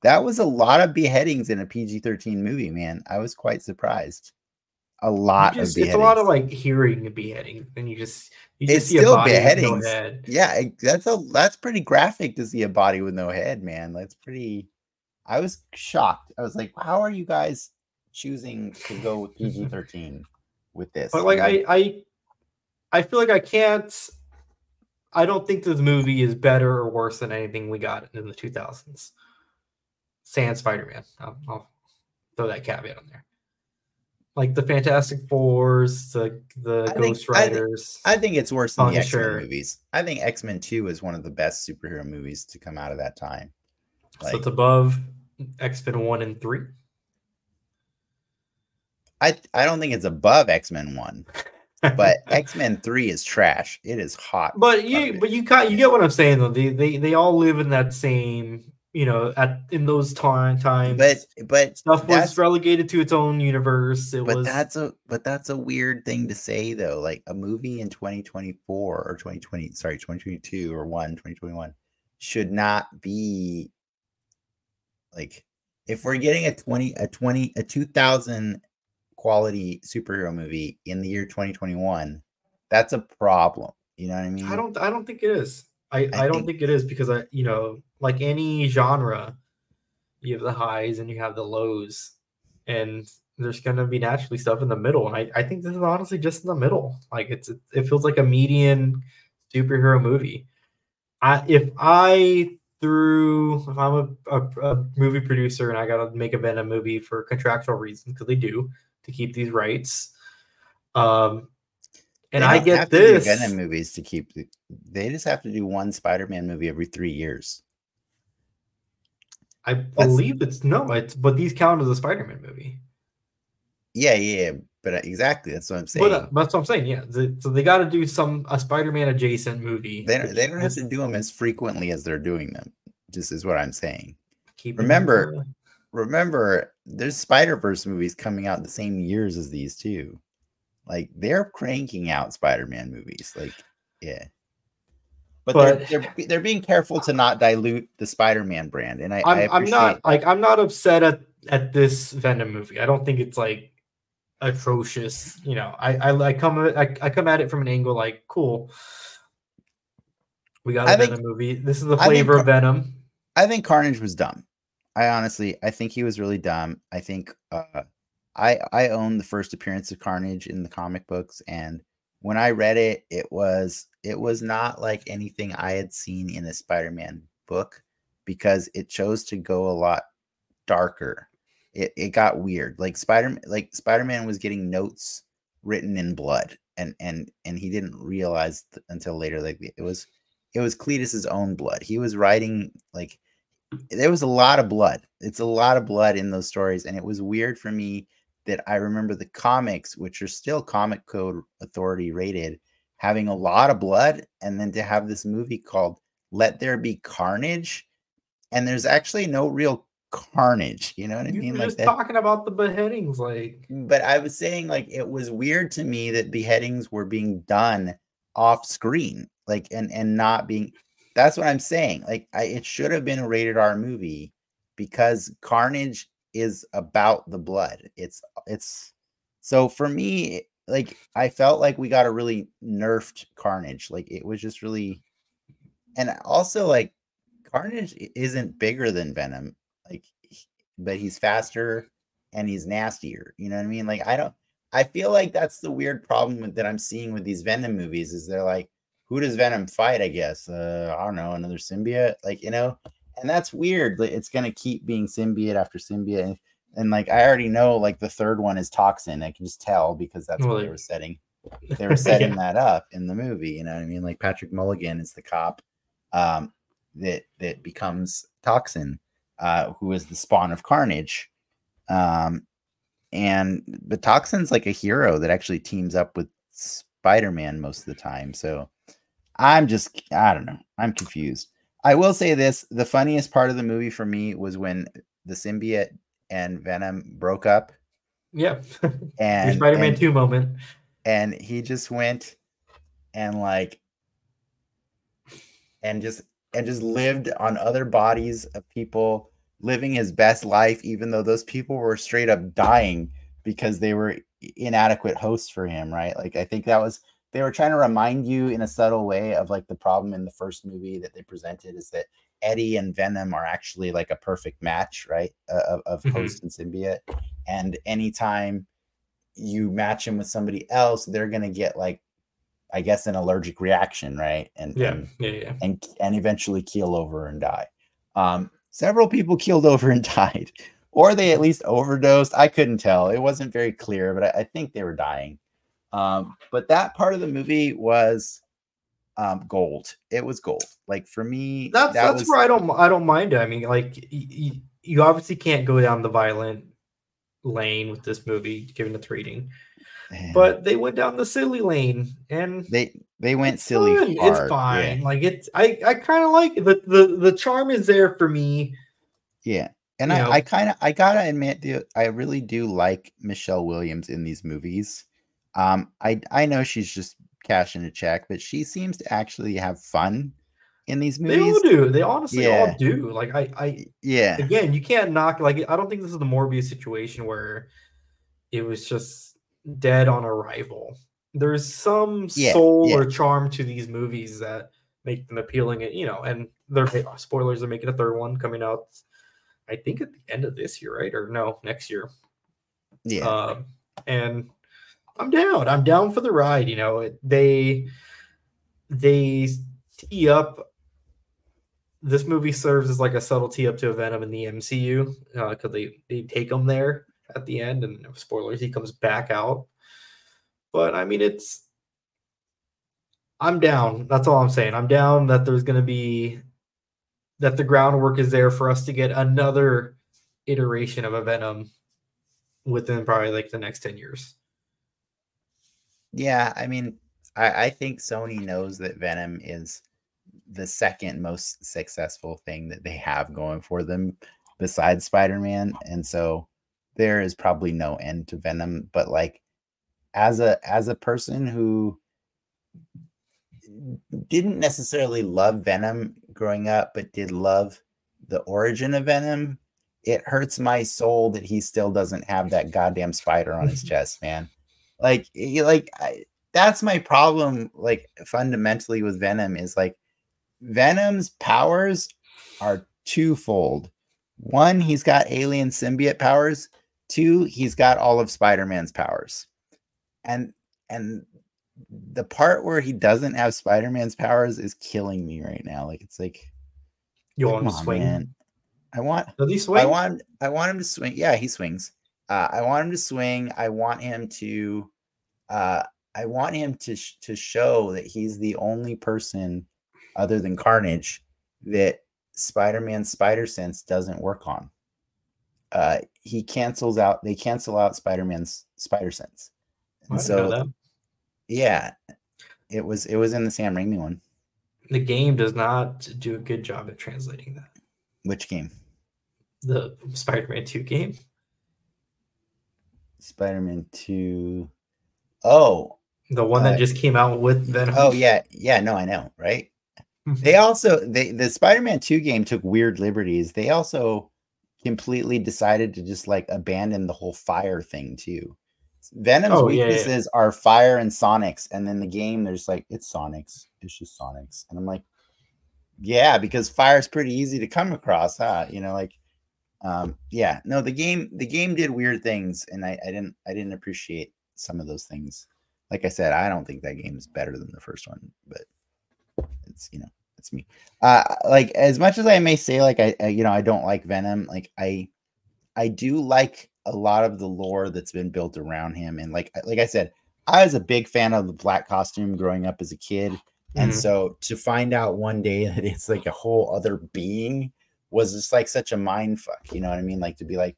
That was a lot of beheadings in a PG-13 movie, man. I was quite surprised. A lot just- of beheadings. it's a lot of like hearing a beheading, and you just you It's see still a body with no head. yeah, that's a that's pretty graphic to see a body with no head, man. That's pretty I was shocked. I was like, how are you guys choosing to go with PG-13 with this? But like? I I I feel like I can't. I don't think this movie is better or worse than anything we got in the 2000s. Sans Spider Man. I'll, I'll throw that caveat on there. Like the Fantastic Fours, the the I think- Ghost I Riders. I think it's worse than the X Men movies. I think X Men Two is one of the best superhero movies to come out of that time. So it's above X Men one and three. I I don't think it's above X Men One, but X Men Three is trash. It is hot. But you, but you got you get what I'm saying though. They they they all live in that same, you know, at in those time times. but but stuff was relegated to its own universe. It but was that's a but that's a weird thing to say though. Like a movie in 2024 or 2020, sorry, 2022 or one 2021 should not be like if we're getting a 20 a 20 a 2000 quality superhero movie in the year 2021, that's a problem. You know what I mean? I don't I don't think it is. I, I I, don't think- think it is because I you know like any genre, you have the highs and you have the lows, and there's gonna be naturally stuff in the middle. And I, I think this is honestly just in the middle. Like it's it feels like a median superhero movie. I if I through if I'm a, a, a movie producer and I gotta make a Venom movie for contractual reasons because they do to keep these rights. Um, and I get to this. Venom movies to keep. The, they just have to do one Spider-Man movie every three years. I believe it's no, it's but these count as a Spider-Man movie. Yeah, yeah, but uh, exactly that's what I'm saying. But uh, that's what I'm saying. Yeah, the- so they got to do some a Spider-Man adjacent movie. they don't, they don't have to do them as frequently as they're doing them. Just is what I'm saying. keep remember- Remember, there's Spider Verse movies coming out the same years as these too. Like they're cranking out Spider-Man movies. Like, yeah. But, But- they're, they're they're being careful to not dilute the Spider-Man brand, and I, I I'm, I'm appreciate not like I'm not upset at at this Venom movie. I don't think it's like atrocious. You know, I I, I come at- I, I come at it from an angle like cool. We got a I think- Venom movie. This is the I think flavor of Venom. I think Carnage was dumb. I honestly, I think he was really dumb. I think uh, I I own the first appearance of Carnage in the comic books, and when I read it, it was it was not like anything I had seen in a Spider-Man book because it chose to go a lot darker. It it got weird. Like Spider like Spider-Man was getting notes written in blood, and and and he didn't realize th- until later like it was it was Cletus's own blood. He was writing like there was a lot of blood. It's a lot of blood in those stories, and it was weird for me that I remember the comics, which are still Comic Code Authority rated, having a lot of blood, and then to have this movie called "Let There Be Carnage," and there's actually no real carnage. You know what I You mean? Like just that. talking about the beheadings, like But I was saying like it was weird to me that beheadings were being done off screen, like and and not being. That's what I'm saying. Like I, it should have been a rated R movie because Carnage is about the blood. It's it's so for me. Like I felt like we got a really nerfed Carnage. Like it was just really, and also like Carnage isn't bigger than Venom. But he's faster and he's nastier. You know what I mean? Like I don't. I feel like that's the weird problem with, that I'm seeing with these Venom movies. Is they're like, who does Venom fight? I guess uh, I don't know, another symbiote. Like you know, and that's weird. Like, it's gonna keep being symbiote after symbiote, and, and like I already know, like the third one is toxin. I can just tell because that's Well, what they they- were setting. They were setting Yeah. that up in the movie. You know what I mean? Like Patrick Mulligan is the cop um, that that becomes toxin, uh, who is the spawn of Carnage. Um, and the Toxin's like a hero that actually teams up with Spider-Man most of the time. So I'm just I don't know. I'm confused. I will say this: the funniest part of the movie for me was when the symbiote and Venom broke up, yeah, your and Spider-Man Two moment. and he just went and like and just and just lived on other bodies of people living his best life even though those people were straight up dying because they were inadequate hosts for him right like i think that was they were trying to remind you in a subtle way of like the problem in the first movie that they presented is that eddie and venom are actually like a perfect match right uh, of, of Mhm. host and symbiote and anytime you match him with somebody else, they're gonna get like, I guess, an allergic reaction, right? And Yeah, and yeah, yeah. and, and eventually keel over and die. Um, several people keeled over and died, or they at least overdosed. I couldn't tell; it wasn't very clear, but I, I think they were dying. Um, but that part of the movie was um, gold. It was gold. Like for me, That's that that's was, where I don't I don't mind it. I mean, like y- y- you obviously can't go down the violent lane with this movie, given its rating, but they went down the silly lane, and they they went it's silly. fun. hard, It's yeah. fine. Like it's I I kind of like it. The, the the charm is there for me. Yeah. And you I, know. I kind of I gotta admit, dude, I really do like Michelle Williams in these movies. Um, I I know she's just cashing a check, but she seems to actually have fun in these movies. They all do. They honestly Yeah. all do. Like I I Yeah, again, you can't knock like I don't think this is the Morbius situation where it was just dead on arrival. There's some Yeah, soul yeah. or charm to these movies that make them appealing. and You know, and they're spoilers are making a third one coming out I think at the end of this year, right? Or no, next year. Yeah. Um, and I'm down. I'm down for the ride. You know, they they tee up. This movie serves as like a subtle tee up to a Venom in the MCU because they they take him there at the end, and spoilers, he comes back out. But I mean, it's I'm down. That's all I'm saying. I'm down that there's going to be that the groundwork is there for us to get another iteration of a Venom within probably like the next 10 years. Yeah, I mean, I, I think Sony knows that Venom is the second most successful thing that they have going for them besides Spider-Man. And so there is probably no end to Venom. But like as a as a person who didn't necessarily love Venom growing up, but did love the origin of Venom, it hurts my soul that he still doesn't have that goddamn spider on his chest, man. Like, like I, that's my problem. Like, fundamentally with Venom is like Venom's powers are twofold. One, he's got alien symbiote powers. Two, he's got all of Spider-Man's powers. And and the part where he doesn't have Spider-Man's powers is killing me right now. Like it's like You want him to on, swing? man. I want Does he swing? I want I want him to swing. Yeah, he swings. Uh, I want him to swing. I want him to uh, I want him to sh- to show that he's the only person other than Carnage that Spider-Man's spider sense doesn't work on. Uh, he cancels out. They cancel out Spider-Man's spider sense. And so yeah, it was it was in the Sam Raimi one. the game does not do a good job at translating that. Which game? The Spider-Man 2 game. Spider-Man Two. Oh, The one Uh, that just came out with Venom. oh yeah, yeah. No, I know, right? They also they the Spider-Man 2 game took weird liberties. They also completely decided to just like abandon the whole fire thing too. Venom's Oh, yeah, yeah. weaknesses are fire and Sonics, and then the game there's like it's Sonics, it's just Sonics, and I'm like, yeah, because fire's pretty easy to come across, huh? You know, like, um, yeah, no, the game the game did weird things, and I, I didn't I didn't appreciate some of those things. Like I said, I don't think that game is better than the first one, but it's you know it's me uh like as much as i may say like I, I you know i don't like venom like i i do like a lot of the lore that's been built around him and like like i said i was a big fan of the black costume growing up as a kid and Mhm. so to find out one day that it's like a whole other being was just like such a mind fuck you know what i mean? Like to be like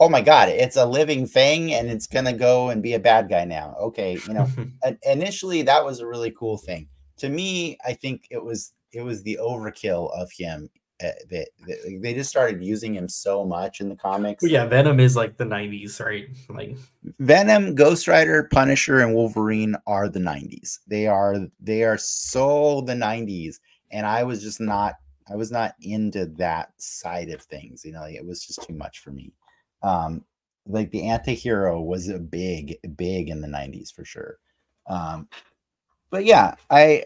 oh my god it's a living thing and it's gonna go and be a bad guy now. Okay you know initially that was a really cool thing. To me i think it was it was the overkill of him uh, like, they just started using him so much in the comics. But yeah, Venom is like the 90s, right? Like venom ghost rider punisher and wolverine are the 90s they are they are so the 90s and i was just not i was not into that side of things you know like, it was just too much for me. Um like the anti-hero was a big big in the 90s for sure. Um but yeah i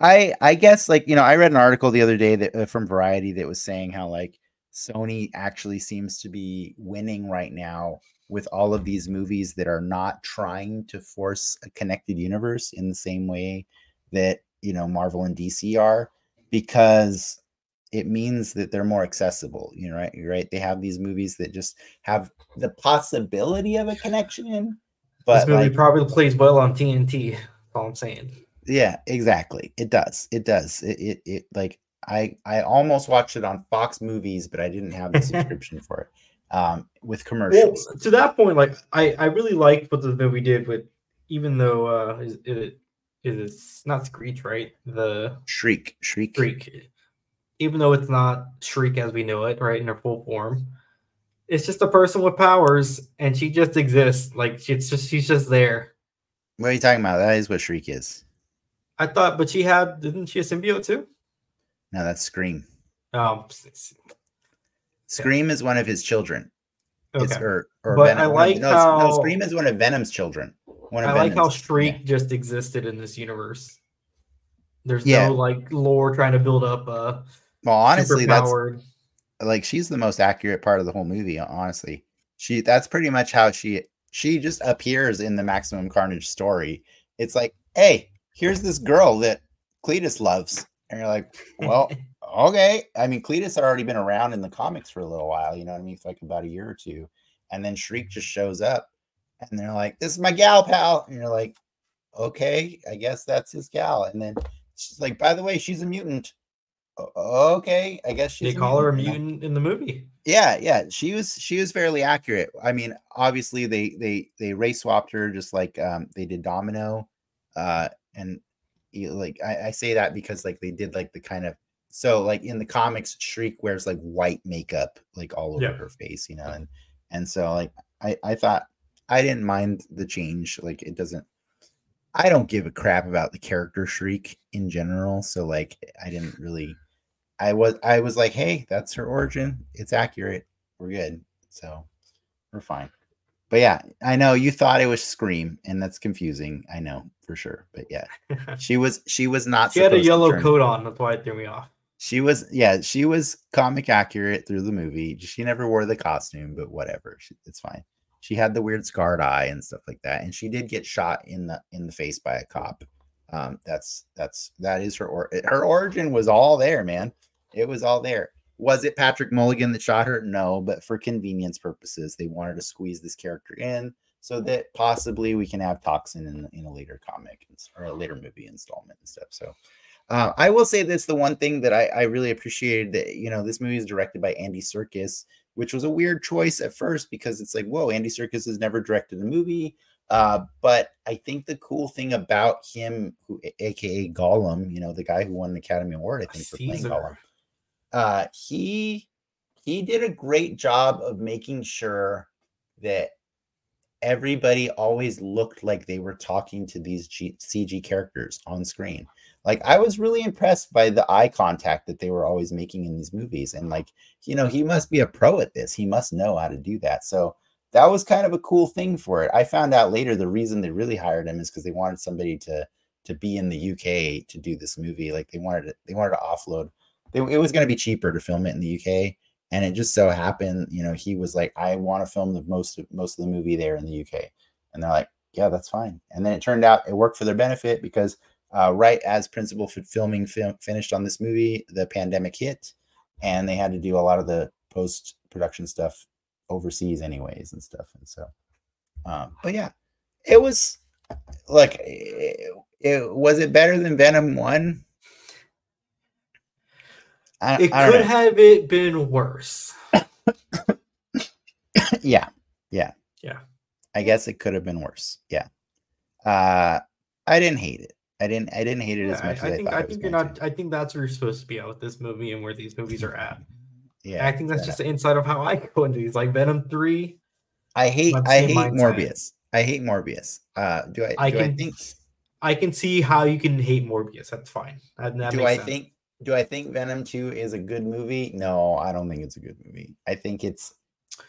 i i guess like you know i read an article the other day that uh, from variety that was saying how like sony actually seems to be winning right now with all of these movies that are not trying to force a connected universe in the same way that you know marvel and dc are because it means that they're more accessible you know right you're right they have these movies that just have the possibility of a connection but this movie like, probably plays well on TNT. That's all I'm saying. Yeah exactly it does it does it, it it like i i almost watched it on fox movies but i didn't have the subscription for it um with Well, commercials to that point, like I, I really liked what the movie did with, even though uh, is it is not Screech, right? The shriek shriek Shriek, even though it's not Shriek as we know it, right, in her full form, it's just a person with powers, and she just exists. Like it's just she's just there. what are you talking about that is what shriek is I thought, but she had didn't she a symbiote too? no that's scream Um, scream is one of his children It's okay. or or But Venom. I like no, it's- no, how- Scream is one of Venom's children. One of I like how Venom's- Shriek yeah. just existed in this universe. There's Yeah. no like lore trying to build up a Well, honestly, that's like she's the most accurate part of the whole movie. Honestly, she that's pretty much how she she just appears in the Maximum Carnage story. It's like, hey, here's this girl that Cletus loves, and you're like, well, okay. I mean, Cletus had already been around in the comics for a little while. You know what I mean? Like about a year or two, and then Shriek just shows up, and they're like, "This is my gal, pal," and you're like, okay, I guess that's his gal. And then she's like, by the way, she's a mutant. Okay, I guess she's They call her a mutant in the movie. Yeah, yeah, she was she was fairly accurate. I mean, obviously they they they race swapped her just like um they did Domino, uh, and you like I, I say that because like they did like the kind of so like in the comics, Shriek wears like white makeup like all over Yeah. her face, you know, and and so like I I thought I didn't mind the change. Like it doesn't. I don't give a crap about the character Shriek in general, so like I didn't really. I was I was like, hey, that's her origin. It's accurate. We're good. So we're fine. But yeah, I know you thought it was Scream, and that's confusing. I know for sure. But yeah, she was she was not. she had a yellow coat on. That's why it threw me off. She was yeah, she was comic accurate through the movie. She never wore the costume, but whatever. She, it's fine. She had the weird scarred eye and stuff like that, and she did get shot in the in the face by a cop. Um, that's that's that is her or her origin was all there, man. It was all there. Was it Patrick Mulligan that shot her? No, but for convenience purposes, they wanted to squeeze this character in so that possibly we can have Toxin in, in a later comic or a later movie installment and stuff. So uh, I will say this: the one thing that I, I really appreciated that you know this movie is directed by Andy Serkis, which was a weird choice at first because it's like, whoa, Andy Serkis has never directed a movie. Uh, but I think the cool thing about him, who, aka Gollum, you know, the guy who won an Academy Award, I think, for playing. Gollum, uh, he he did a great job of making sure that everybody always looked like they were talking to these G- CG characters on screen. Like I was really impressed by the eye contact that they were always making in these movies, and like you know, he must be a pro at this. He must know how to do that. So that was kind of a cool thing for it. I found out later the reason they really hired him is because they wanted somebody to to be in the UK to do this movie. Like they wanted to, they wanted to offload. They, it was going to be cheaper to film it in the UK, and it just so happened, you know, he was like, I want to film the most of most of the movie there in the UK, and they're like, yeah, that's fine. And then it turned out it worked for their benefit because uh, right as principal filming film finished on this movie, the pandemic hit, and they had to do a lot of the post production stuff overseas, anyways, and stuff. And so, um, but yeah, it was like, it, it was it better than Venom One? I, It I could know. have it been worse. yeah, yeah, Yeah. I guess it could have been worse. Yeah, uh, I didn't hate it. I didn't. I didn't hate it as Yeah, I, much I as I, think thought. I think you're not. to. I think that's where you're supposed to be at with this movie and where these movies are at. Yeah, I think that's yeah. just the inside of how I go into these. Like Venom three, I hate. I hate mindset. Morbius. I hate Morbius. Uh, do I? I do can I think? I can see how you can hate Morbius. That's fine. That, that do I sense. think? Do I think Venom Two is a good movie? No, I don't think it's a good movie. I think it's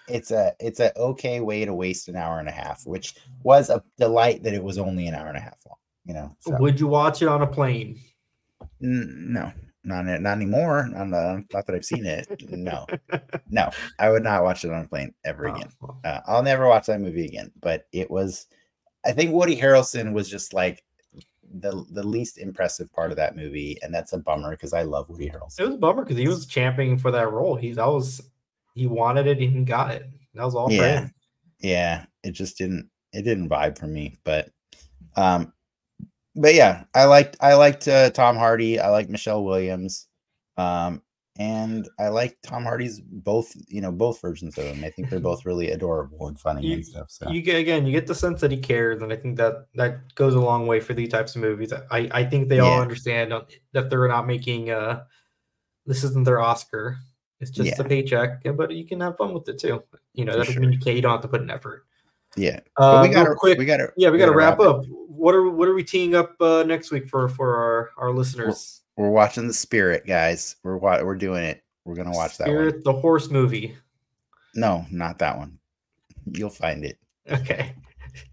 it's a it's a okay way to waste an hour and a half, which was a delight that it was only an hour and a half long. You know, so. Would you watch it on a plane? N- no, not not anymore. Not, not not that I've seen it. No, no, I would not watch it on a plane ever Oh, again. Uh, I'll never watch that movie again. But it was, I think Woody Harrelson was just like the the least impressive part of that movie, and that's a bummer because I love Woody Harrelson. It was a bummer because he was championing for that role. He's that was he wanted it and he got it. That was all for Yeah. him. Yeah, it just didn't it didn't vibe for me. But, um, but yeah, I liked I liked uh, Tom Hardy. I liked Michelle Williams. Um, and I like Tom Hardy's both, you know, both versions of him. I think they're both really adorable and funny You- and stuff. So You get again, you get the sense that he cares, and I think that that goes a long way for these types of movies. I I think they all understand that they're not making uh this isn't their Oscar. It's just Yeah. a paycheck, yeah, but you can have fun with it too. You know, that doesn't sure. mean you can't. You don't have to put an effort. yeah, but we got to quick. we got to yeah, we got to wrap it. up. What are what are we teeing up uh, next week for for our our listeners? We're watching the Spirit, guys. We're wa- we're doing it. We're gonna watch that one. The horse movie. No, not that one. You'll find it. Okay,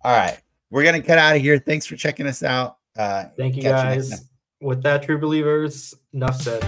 All right, we're gonna cut out of here. Thanks for checking us out. Uh, thank you Catch you guys. With that, true believers, enough said.